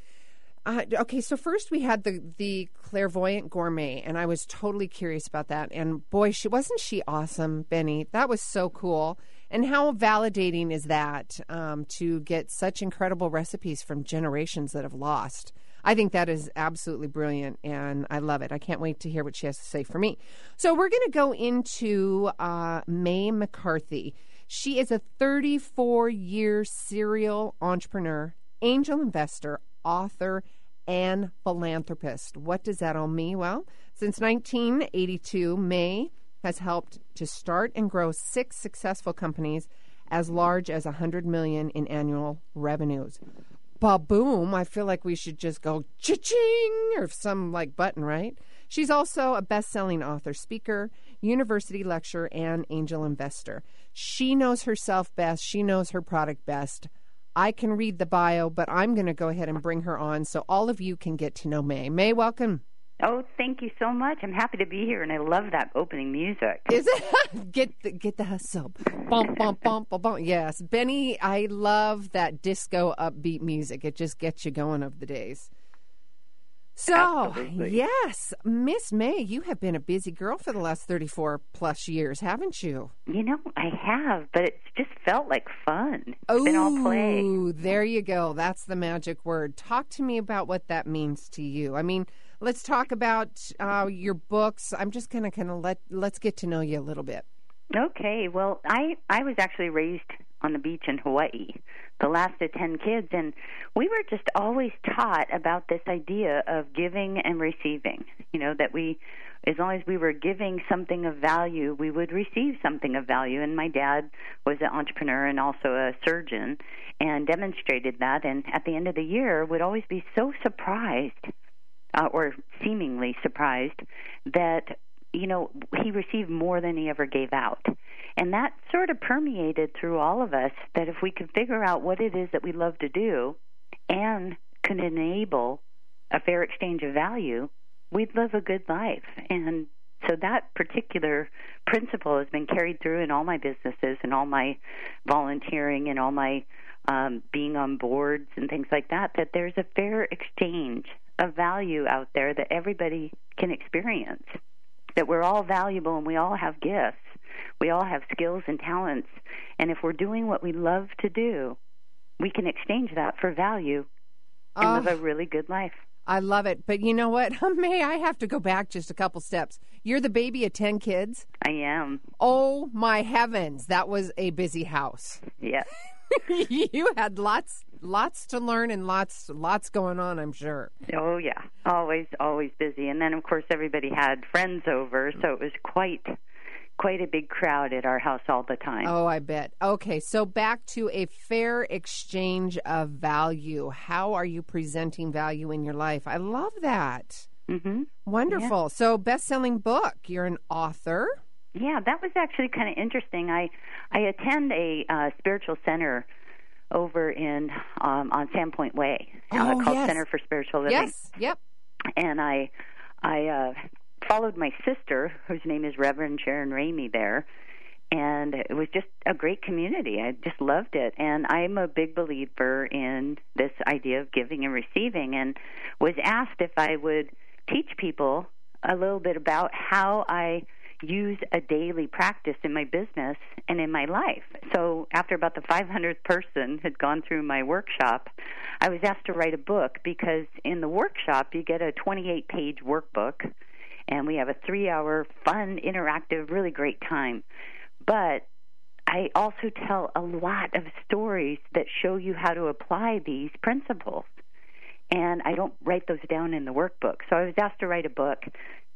S1: Uh, okay, so first we had the the clairvoyant gourmet, and I was totally curious about that. And boy, she wasn't she awesome, Benny? That was so cool. And how validating is that um, to get such incredible recipes from generations that have lost? I think that is absolutely brilliant, and I love it. I can't wait to hear what she has to say for me. So we're going to go into uh, May McCarthy. She is a 34 year serial entrepreneur, angel investor, author, and philanthropist. What does that all mean? Well, since 1982, May has helped to start and grow six successful companies as large as 100 million in annual revenues. Ba-boom, I feel like we should just go cha-ching or some like button, right? She's also a best-selling author, speaker, university lecturer, and angel investor. She knows herself best. She knows her product best. I can read the bio, but I'm going to go ahead and bring her on so all of you can get to know May. May, welcome.
S7: Oh, thank you so much. I'm happy to be here, and I love that opening music.
S1: Is it? get the get the hustle. Bump, bump, bump, bump, bump. Yes, Benny, I love that disco upbeat music. It just gets you going of the days. So,
S7: Absolutely.
S1: yes, Miss May, you have been a busy girl for the last 34 plus years, haven't you?
S7: You know, I have, but it's just felt like fun. It's been all play.
S1: Ooh, there you go. That's the magic word. Talk to me about what that means to you. I mean, let's talk about uh, your books. I'm just gonna kind of let let's get to know you a little bit.
S7: Okay, well, I I was actually raised on the beach in Hawaii, the last of 10 kids and we were just always taught about this idea of giving and receiving. You know, that we as long as we were giving something of value, we would receive something of value. And my dad was an entrepreneur and also a surgeon and demonstrated that and at the end of the year would always be so surprised uh, or seemingly surprised that you know he received more than he ever gave out and that sort of permeated through all of us that if we could figure out what it is that we love to do and could enable a fair exchange of value we'd live a good life and So that particular principle has been carried through in all my businesses and all my volunteering and all my um, being on boards and things like that. That there's a fair exchange of value out there that everybody can experience. That we're all valuable and we all have gifts. We all have skills and talents. And if we're doing what we love to do, we can exchange that for value and
S1: Oh.
S7: live a really good life.
S1: I love it. But you know what? May I have to go back just a couple steps? You're the baby of 10 kids.
S7: I am.
S1: Oh my heavens, that was a busy house.
S7: Yes.
S1: you had lots lots to learn and lots lots going on, I'm sure.
S7: Oh yeah, always always busy. And then of course everybody had friends over, so it was quite quite a big crowd at our house all the time.
S1: Oh, I bet. Okay, so back to a fair exchange of value. How are you presenting value in your life? I love that.
S7: mm-hmm.
S1: Wonderful. So, best-selling book. You're an author.
S7: Yeah, that was actually kind of interesting. I I attend a uh, spiritual center over in um, on Sandpoint Way uh,
S1: Oh,
S7: called
S1: yes.
S7: Center for Spiritual Living.
S1: Yes. Yep.
S7: and I I uh, followed my sister, whose name is Reverend Sharon Ramey, there, and it was just a great community. I just loved it, and I'm a big believer in this idea of giving and receiving, and was asked if I would teach people a little bit about how I use a daily practice in my business and in my life. So after about the 500th person had gone through my workshop, I was asked to write a book because in the workshop you get a 28 page workbook and we have a 3 hour fun interactive really great time. But I also tell a lot of stories that show you how to apply these principles. And I don't write those down in the workbook. So I was asked to write a book.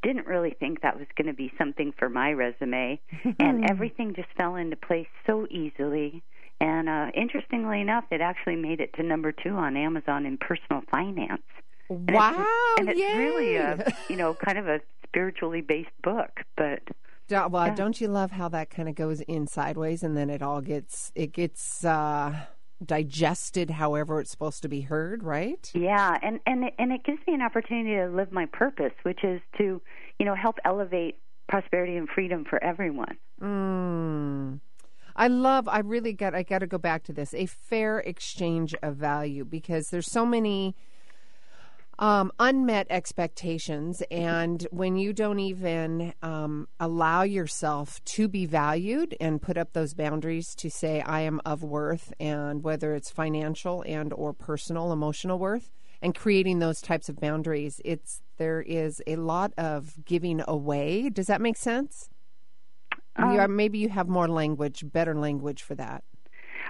S7: Didn't really think that was going to be something for my resume. and everything just fell into place so easily. And uh, interestingly enough, it actually made it to number two on Amazon in personal finance. And it's-
S1: wow.
S7: and it's really a you know kind of a spiritually based book, but
S1: well,
S7: yeah.
S1: don't you love how that kind of goes in sideways and then it all gets it gets uh, digested however it's supposed to be heard, right?
S7: Yeah, and and it, and it gives me an opportunity to live my purpose, which is to, you know, help elevate prosperity and freedom for everyone.
S1: Mm. I love. I really got. I got to go back to this. A fair exchange of value because there's so many um, unmet expectations, and when you don't even um, allow yourself to be valued and put up those boundaries to say I am of worth, and whether it's financial and or personal, emotional worth, and creating those types of boundaries, it's there is a lot of giving away. Does that make sense? you are, maybe you have more language, better language for that.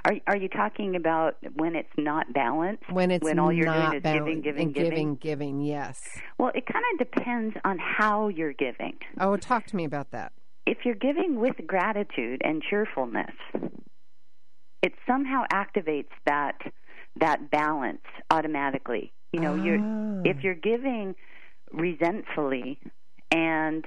S7: Are are you talking about when it's not balanced?
S1: When it's
S7: when all you're doing is giving, giving, giving,
S1: giving, giving, yes.
S7: Well, it kind of depends on how you're giving.
S1: Oh, talk to me about that.
S7: If you're giving with gratitude and cheerfulness, it somehow activates that that balance automatically. You know,
S1: Ah.
S7: you're if you're giving resentfully and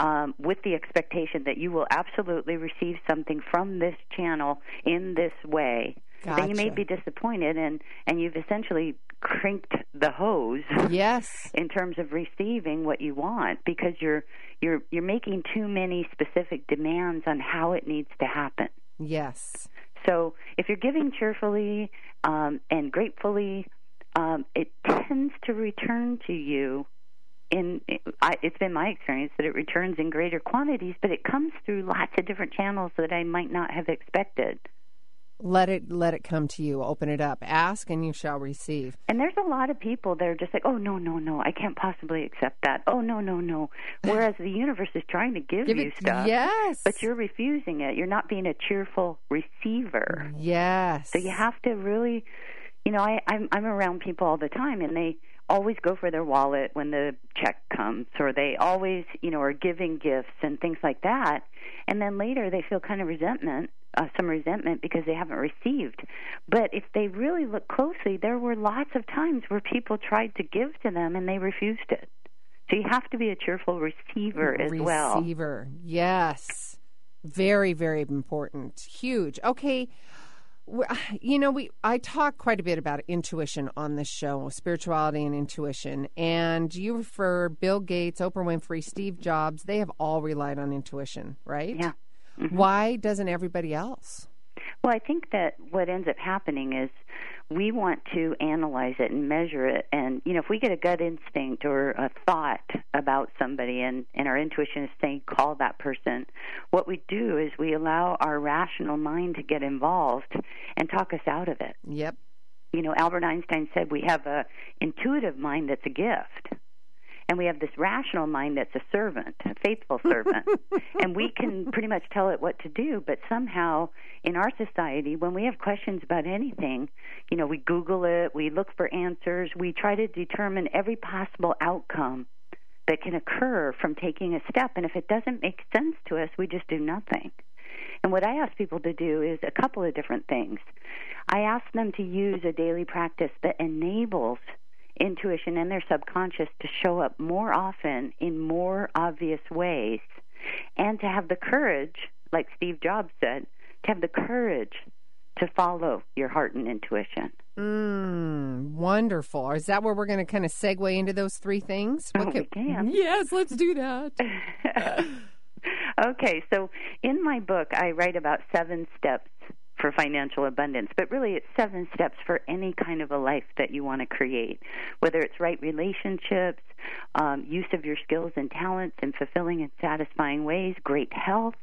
S7: um, with the expectation that you will absolutely receive something from this channel in this way, then you may be disappointed, and and you've essentially crinked the hose
S1: Yes.
S7: in terms of receiving what you want because you're you're you're making too many specific demands on how it needs to happen.
S1: Yes.
S7: So if you're giving cheerfully um, and gratefully, um, it tends to return to you. In I, it's been my experience that it returns in greater quantities, but it comes through lots of different channels that I might not have expected.
S1: Let it let it come to you. Open it up. Ask and you shall receive.
S7: And there's a lot of people that are just like, oh no, no, no, I can't possibly accept that. Oh no, no, no. Whereas the universe is trying to give,
S1: Give
S7: you
S1: it
S7: stuff,
S1: yes.
S7: but you're refusing it. You're not being a cheerful receiver.
S1: Yes.
S7: So you have to really, you know, I, I'm I'm around people all the time, and they always go for their wallet when the check comes, or they always, you know, are giving gifts and things like that, and then later they feel kind of resentment, uh, some resentment because they haven't received. But if they really look closely, there were lots of times where people tried to give to them and they refused it. So you have to be a cheerful receiver as well.
S1: Receiver. Yes. Very, very important. Huge. Okay. you know, we I talk quite a bit about intuition on this show, spirituality and intuition. And you refer Bill Gates, Oprah Winfrey, Steve Jobs, they have all relied on intuition, right?
S7: Yeah. Mm-hmm.
S1: Why doesn't everybody else?
S7: Well, I think that what ends up happening is we want to analyze it and measure it. And you know if we get a gut instinct or a thought about somebody and and our intuition is saying call that person what we do is we allow our rational mind to get involved and talk us out of it.
S1: Yep.
S7: You know albert einstein said we have a intuitive mind that's a gift and we have this rational mind that's a servant, a faithful servant, and we can pretty much tell it what to do. But somehow, in our society, when we have questions about anything, you know, we Google it, we look for answers, we try to determine every possible outcome that can occur from taking a step. And if it doesn't make sense to us, we just do nothing. And what I ask people to do is a couple of different things. I ask them to use a daily practice that enables intuition and their subconscious to show up more often in more obvious ways and to have the courage, like Steve Jobs said, to have the courage to follow your heart and intuition.
S1: Mm, wonderful. Is that where we're going to kind of segue into those three things?
S7: What oh, we can.
S1: Yes, let's do that.
S7: okay, so in my book, I write about seven steps for financial abundance, but really it's seven steps for any kind of a life that you want to create, whether it's right relationships, um, use of your skills and talents in fulfilling and satisfying ways, great health,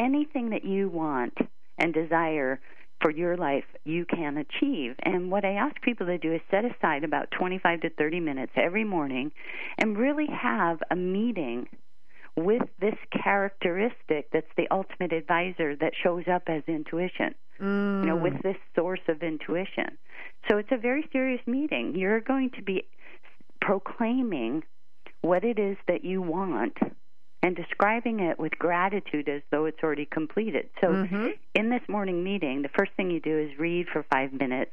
S7: anything that you want and desire for your life you can achieve. And what I ask people to do is set aside about 25 to 30 minutes every morning and really have a meeting with this characteristic that's the ultimate advisor that shows up as intuition.
S1: Mm.
S7: You know, with this source of intuition. So it's a very serious meeting. You're going to be proclaiming what it is that you want and describing it with gratitude as though it's already completed. So,
S1: mm-hmm.
S7: in this morning meeting, the first thing you do is read for five minutes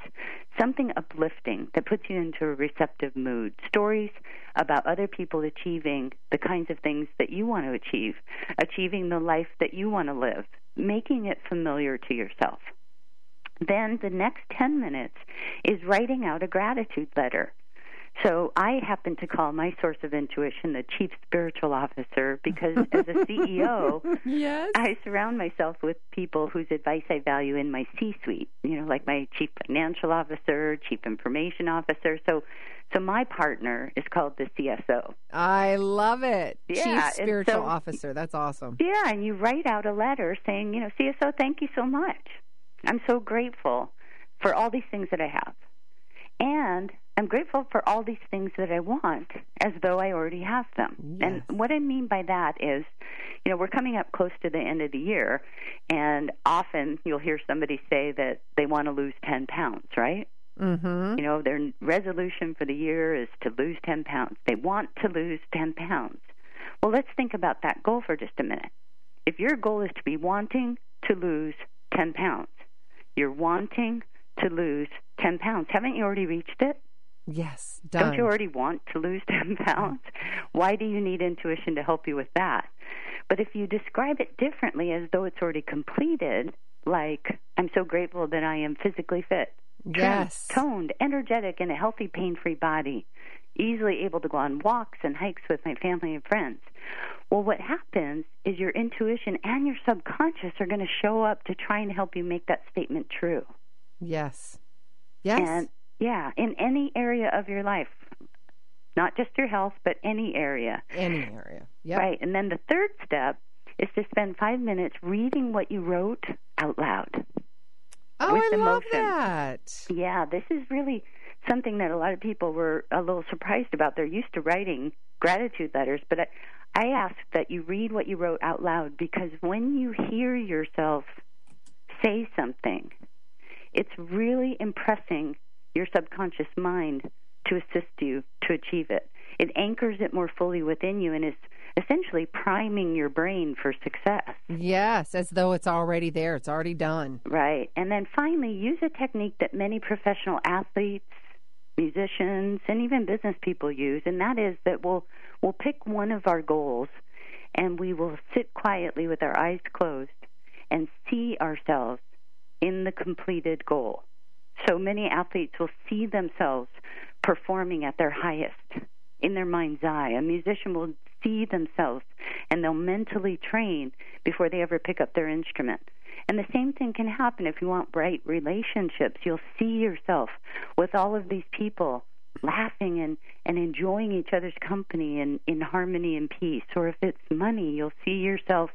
S7: something uplifting that puts you into a receptive mood. Stories about other people achieving the kinds of things that you want to achieve, achieving the life that you want to live, making it familiar to yourself. Then the next 10 minutes is writing out a gratitude letter. So I happen to call my source of intuition the chief spiritual officer because as a CEO,
S1: yes.
S7: I surround myself with people whose advice I value in my C-suite. You know, like my chief financial officer, chief information officer. So, so my partner is called the CSO.
S1: I love it.
S7: Yeah,
S1: chief spiritual
S7: so,
S1: officer. That's awesome.
S7: Yeah, and you write out a letter saying, you know, CSO, thank you so much. I'm so grateful for all these things that I have. And I'm grateful for all these things that I want as though I already have them.
S1: Yes.
S7: And what I mean by that is, you know, we're coming up close to the end of the year, and often you'll hear somebody say that they want to lose 10 pounds, right?
S1: Mm-hmm.
S7: You know, their resolution for the year is to lose 10 pounds. They want to lose 10 pounds. Well, let's think about that goal for just a minute. If your goal is to be wanting to lose 10 pounds, you're wanting to lose 10 pounds. Haven't you already reached it?
S1: Yes, done.
S7: Don't you already want to lose 10 pounds? Why do you need intuition to help you with that? But if you describe it differently as though it's already completed, like, I'm so grateful that I am physically fit,
S1: yes.
S7: toned, energetic, in a healthy, pain free body, easily able to go on walks and hikes with my family and friends. Well, what happens is your intuition and your subconscious are going to show up to try and help you make that statement true.
S1: Yes. Yes.
S7: And yeah, in any area of your life, not just your health, but any area.
S1: Any area. Yep.
S7: Right. And then the third step is to spend five minutes reading what you wrote out loud.
S1: Oh,
S7: with
S1: I
S7: emotion.
S1: love that.
S7: Yeah, this is really something that a lot of people were a little surprised about. They're used to writing gratitude letters, but I, I ask that you read what you wrote out loud because when you hear yourself say something, it's really impressing your subconscious mind to assist you to achieve it. It anchors it more fully within you and is essentially priming your brain for success.
S1: Yes, as though it's already there, it's already done.
S7: Right. And then finally, use a technique that many professional athletes, musicians, and even business people use, and that is that we'll we'll pick one of our goals and we will sit quietly with our eyes closed and see ourselves in the completed goal. So many athletes will see themselves performing at their highest in their mind's eye. A musician will see themselves and they'll mentally train before they ever pick up their instrument. And the same thing can happen if you want bright relationships. You'll see yourself with all of these people laughing and, and enjoying each other's company and in harmony and peace. Or if it's money, you'll see yourself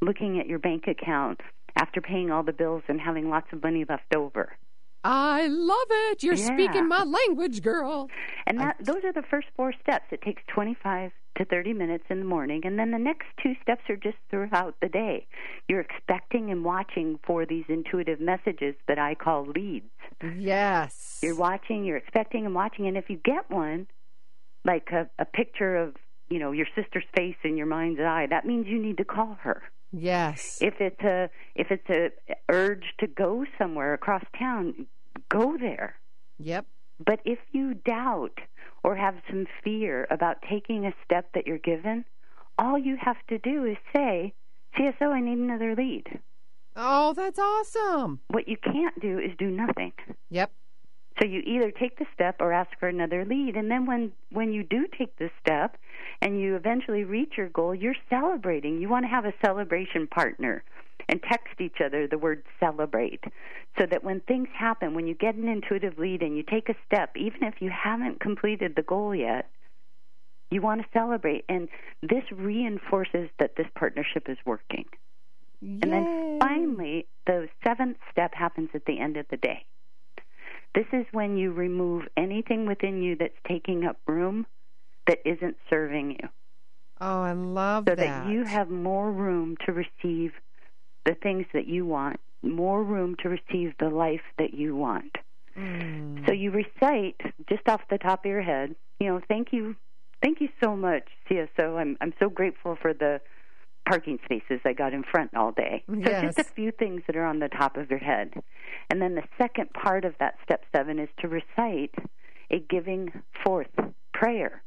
S7: looking at your bank account after paying all the bills and having lots of money left over.
S1: I love it. You're
S7: Yeah.
S1: speaking my language, girl.
S7: And that those are the first four steps. It takes 25 to 30 minutes in the morning, and then the next two steps are just throughout the day. You're expecting and watching for these intuitive messages that I call leads.
S1: Yes.
S7: You're watching, you're expecting and watching, and if you get one, like a, a picture of you know your sister's face in your mind's eye, that means you need to call her.
S1: Yes.
S7: If it's a if it's a urge to go somewhere across town, go there.
S1: Yep.
S7: But if you doubt or have some fear about taking a step that you're given, all you have to do is say, CSO, I need another lead.
S1: Oh, that's awesome.
S7: What you can't do is do nothing.
S1: Yep.
S7: So you either take the step or ask for another lead. And then when, when you do take the step and you eventually reach your goal, you're celebrating. You want to have a celebration partner and text each other the word celebrate so that when things happen, when you get an intuitive lead and you take a step, even if you haven't completed the goal yet, you want to celebrate. And this reinforces that this partnership is working.
S1: Yay.
S7: And then finally, the seventh step happens at the end of the day. This is when you remove anything within you that's taking up room that isn't serving you.
S1: Oh, I love
S7: So
S1: that.
S7: that you have more room to receive the things that you want, more room to receive the life that you want.
S1: Mm.
S7: So you recite just off the top of your head, you know, thank you thank you so much, CSO. I'm I'm so grateful for the parking spaces I got in front all day. So
S1: Yes.
S7: just a few things that are on the top of your head. And then the second part of that step 7 is to recite a giving forth prayer.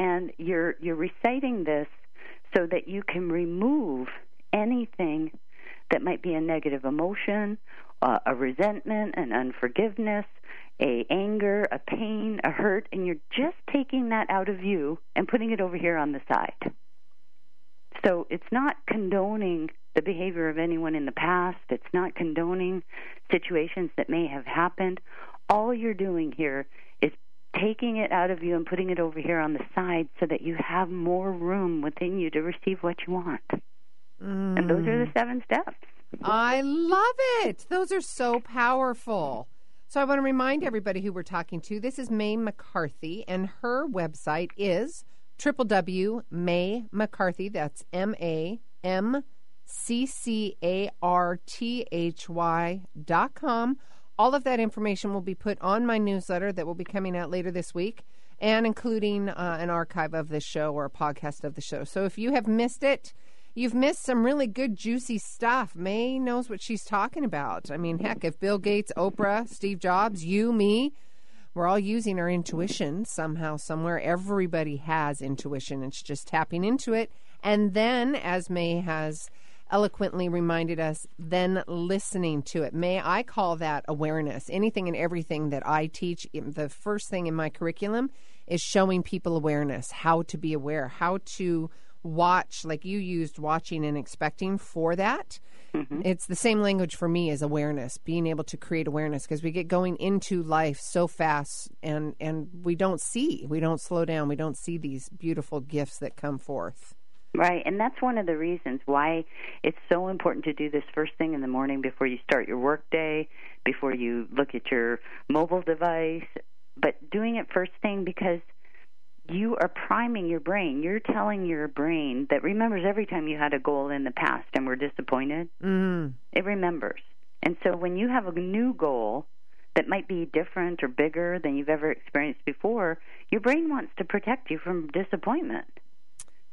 S7: And you're you're reciting this so that you can remove anything that might be a negative emotion, uh, a resentment, an unforgiveness, a anger, a pain, a hurt, and you're just taking that out of you and putting it over here on the side. So it's not condoning the behavior of anyone in the past. It's not condoning situations that may have happened. All you're doing here is taking it out of you and putting it over here on the side so that you have more room within you to receive what you want. And those are the mm. seven steps.
S1: I love it. Those are so powerful. So I want to remind everybody who we're talking to. This is May McCarthy, and her website is www.maymccarthy. That's M A M C C A R T H Y dot com. All of that information will be put on my newsletter that will be coming out later this week, and including uh, an archive of this show or a podcast of the show. So if you have missed it, You've missed some really good, juicy stuff. May knows what she's talking about. I mean, heck, if Bill Gates, Oprah, Steve Jobs, you, me, we're all using our intuition somehow, somewhere. Everybody has intuition. It's just tapping into it. And then, as May has eloquently reminded us, then listening to it. May I call that awareness. Anything and everything that I teach, the first thing in my curriculum is showing people awareness, how to be aware, how to watch like you used watching and expecting for that mm-hmm. it's the same language for me as awareness being able to create awareness because we get going into life so fast and and we don't see we don't slow down we don't see these beautiful gifts that come forth
S7: Right, and that's one of the reasons why it's so important to do this first thing in the morning before you start your workday, before you look at your mobile device, but doing it first thing because you are priming your brain. You're telling your brain that remembers every time you had a goal in the past and were disappointed.
S1: mm.
S7: It remembers. And so when you have a new goal that might be different or bigger than you've ever experienced before, your brain wants to protect you from disappointment.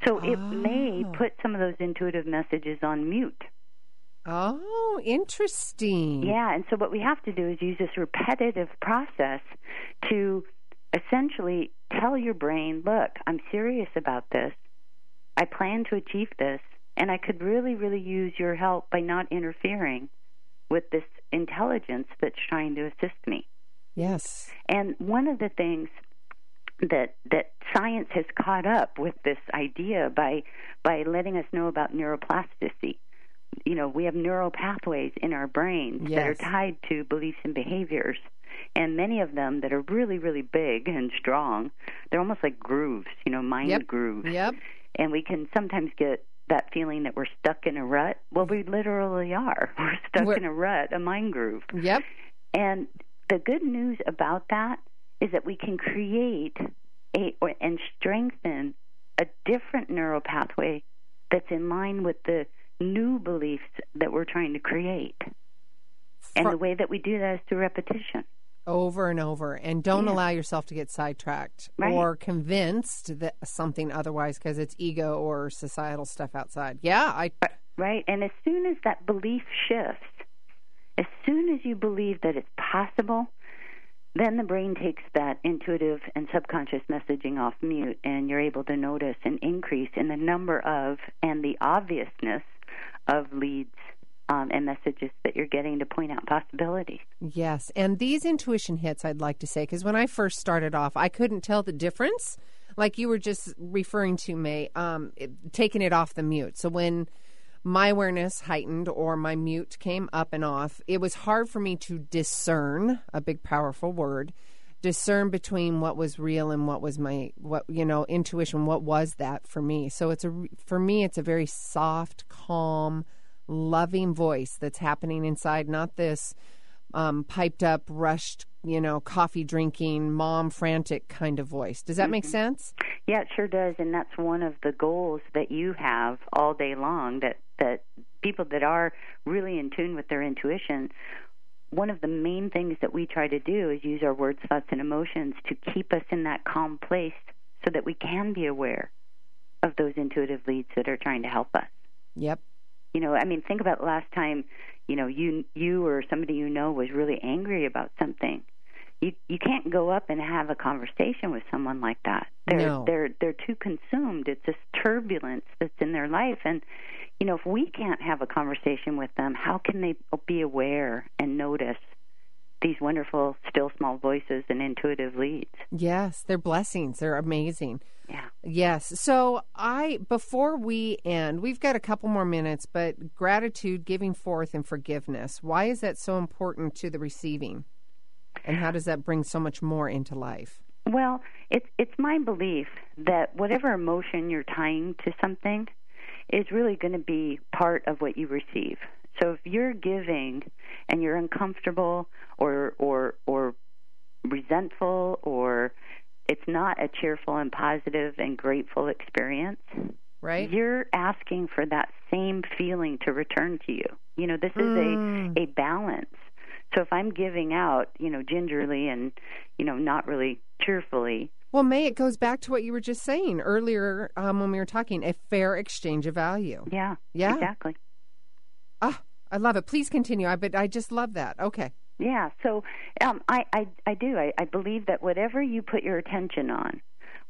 S7: So it may
S1: Oh.
S7: put some of those intuitive messages on mute.
S1: oh interesting
S7: Yeah, and so what we have to do is use this repetitive process to essentially tell your brain, look, I'm serious about this. I plan to achieve this, and I could really, really use your help by not interfering with this intelligence that's trying to assist me.
S1: Yes.
S7: And one of the things that that science has caught up with this idea by by letting us know about neuroplasticity. You know, we have neural pathways in our brains
S1: yes.
S7: that are tied to beliefs and behaviors. And many of them that are really, really big and strong, they're almost like grooves, you know, mind
S1: yep.
S7: grooves.
S1: Yep.
S7: And we can sometimes get that feeling that we're stuck in a rut. Well, we literally are. We're stuck
S1: We're,
S7: in a rut, a mind groove.
S1: Yep.
S7: And the good news about that is that we can create a and strengthen a different neural pathway that's in line with the new beliefs that we're trying to create. And the way that we do that is through repetition.
S1: Over and over. And don't
S7: Yeah.
S1: allow yourself to get sidetracked
S7: Right.
S1: or convinced that something otherwise because it's ego or societal stuff outside. Yeah, I
S7: Right? And as soon as that belief shifts, as soon as you believe that it's possible, then the brain takes that intuitive and subconscious messaging off mute, and you're able to notice an increase in the number of and the obviousness of leads um, and messages that you're getting to point out possibilities.
S1: Yes, and these intuition hits, I'd like to say, because when I first started off, I couldn't tell the difference, like you were just referring to, May, um, taking it off the mute. So when my awareness heightened or my mute came up and off, it was hard for me to discern a big, powerful word. Discern between what was real and what was my what you know intuition. What was that for me? So it's a for me it's a very soft, calm, loving voice that's happening inside, not this um, piped up, rushed, you know, coffee drinking, mom frantic kind of voice. Does that make sense?
S7: Yeah, it sure does, and that's one of the goals that you have all day long. That that people that are really in tune with their intuition, one of the main things that we try to do is use our words, thoughts, and emotions to keep us in that calm place, so that we can be aware of those intuitive leads that are trying to help us.
S1: Yep.
S7: You know, I mean, think about the last time, you know, you you or somebody you know was really angry about something. You you can't go up and have a conversation with someone like that. They're
S1: No.
S7: they're they're too consumed. It's this turbulence that's in their life and you know, if we can't have a conversation with them, how can they be aware and notice these wonderful still small voices and intuitive leads?
S1: Yes, they're blessings. They're amazing.
S7: Yeah.
S1: Yes. So I before we end, we've got a couple more minutes, but gratitude, giving forth and forgiveness. Why is that so important to the receiving? And how does that bring so much more into life?
S7: Well, it's it's my belief that whatever emotion you're tying to something is really going to be part of what you receive. So if you're giving and you're uncomfortable or or or resentful or it's not a cheerful and positive and grateful experience,
S1: Right?
S7: you're asking for that same feeling to return to you. You know, this is
S1: Mm.
S7: a a balance. So if I'm giving out, you know, gingerly and you know, not really cheerfully,
S1: Well, May, it goes back to what you were just saying earlier um, when we were talking a fair exchange of value.
S7: yeah,
S1: Yeah.
S7: exactly.
S1: Ah, I love it. Please continue. I but I just love that. Okay.
S7: Yeah, so um, I, I I do. I, I believe that whatever you put your attention on,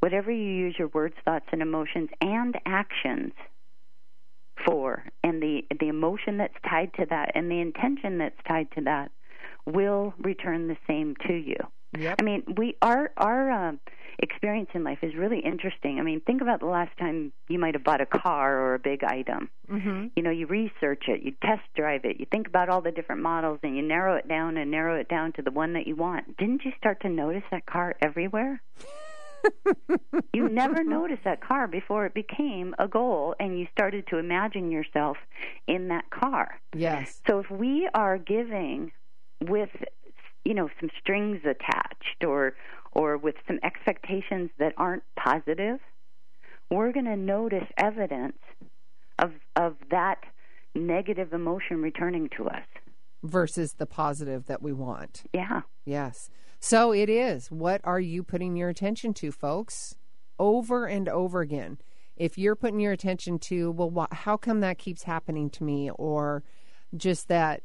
S7: whatever you use your words, thoughts, and emotions and actions for, and the the emotion that's tied to that, and the intention that's tied to that, will return the same to you.
S1: Yep.
S7: I mean, we our our um, experience in life is really interesting. I mean, think about the last time you might have bought a car or a big item.
S1: Mm-hmm.
S7: You know, you research it, you test drive it, you think about all the different models, and you narrow it down and narrow it down to the one that you want. Didn't you start to notice that car everywhere? you never noticed that car before it became a goal, and you started to imagine yourself in that car.
S1: Yes.
S7: So if we are giving with you know some strings attached or or with some expectations that aren't positive, we're going to notice evidence of of that negative emotion returning to us.
S1: Versus the positive that we want.
S7: Yeah.
S1: Yes. So it is. What are you putting your attention to, folks? Over and over again. If you're putting your attention to, well, wh- how come that keeps happening to me? Or just that,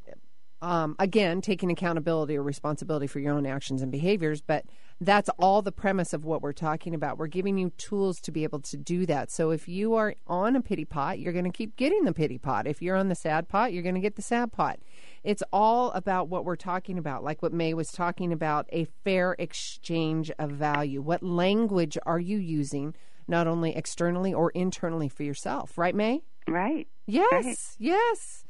S1: um, again, taking accountability or responsibility for your own actions and behaviors. But that's all the premise of what we're talking about. We're giving you tools to be able to do that. So if you are on a pity pot, you're going to keep getting the pity pot. If you're on the sad pot, you're going to get the sad pot. It's all about what we're talking about, like what May was talking about a fair exchange of value. What language are you using, not only externally or internally for yourself, right, May?
S7: Right.
S1: Yes,
S7: Right.
S1: yes.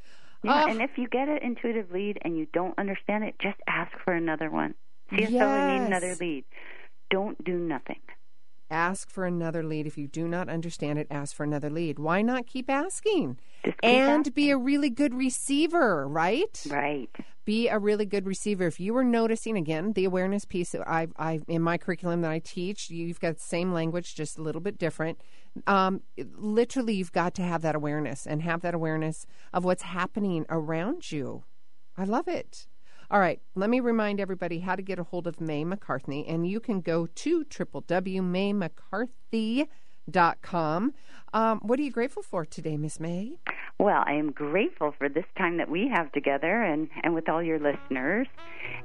S7: Yeah,
S1: Ah,
S7: and if you get an intuitive lead and you don't understand it, just ask for another one. See if someone need another lead. Don't do nothing.
S1: ask for another lead. If you do not understand it, ask for another lead. Why not keep asking?
S7: Just keep
S1: and be a really good receiver, right?
S7: Right.
S1: Be a really good receiver. If you were noticing again the awareness piece, I, I in my curriculum that I teach, you've got the same language, just a little bit different. Um, literally, you've got to have that awareness and have that awareness of what's happening around you. I love it. All right, let me remind everybody how to get a hold of May McCarthy, and you can go to www.maymccarthy.com. Um, what are you grateful for today, Miss May?
S7: Well, I am grateful for this time that we have together and, and with all your listeners.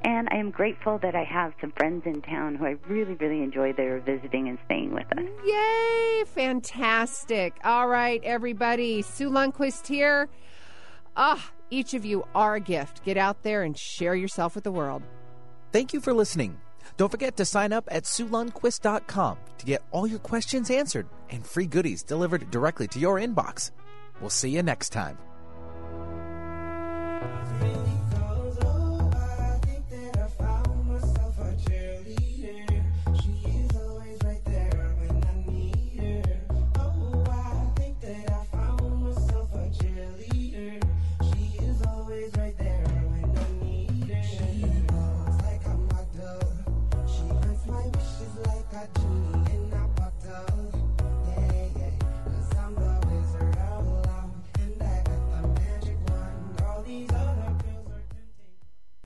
S7: And I am grateful that I have some friends in town who I really, really enjoy their visiting and staying with us.
S1: Yay! Fantastic. All right, everybody. Sue Lundquist here. Ah, each of you are a gift. Get out there and share yourself with the world.
S2: Thank you for listening. Don't forget to sign up at SueLundquist.com to get all your questions answered and free goodies delivered directly to your inbox. We'll see you next time.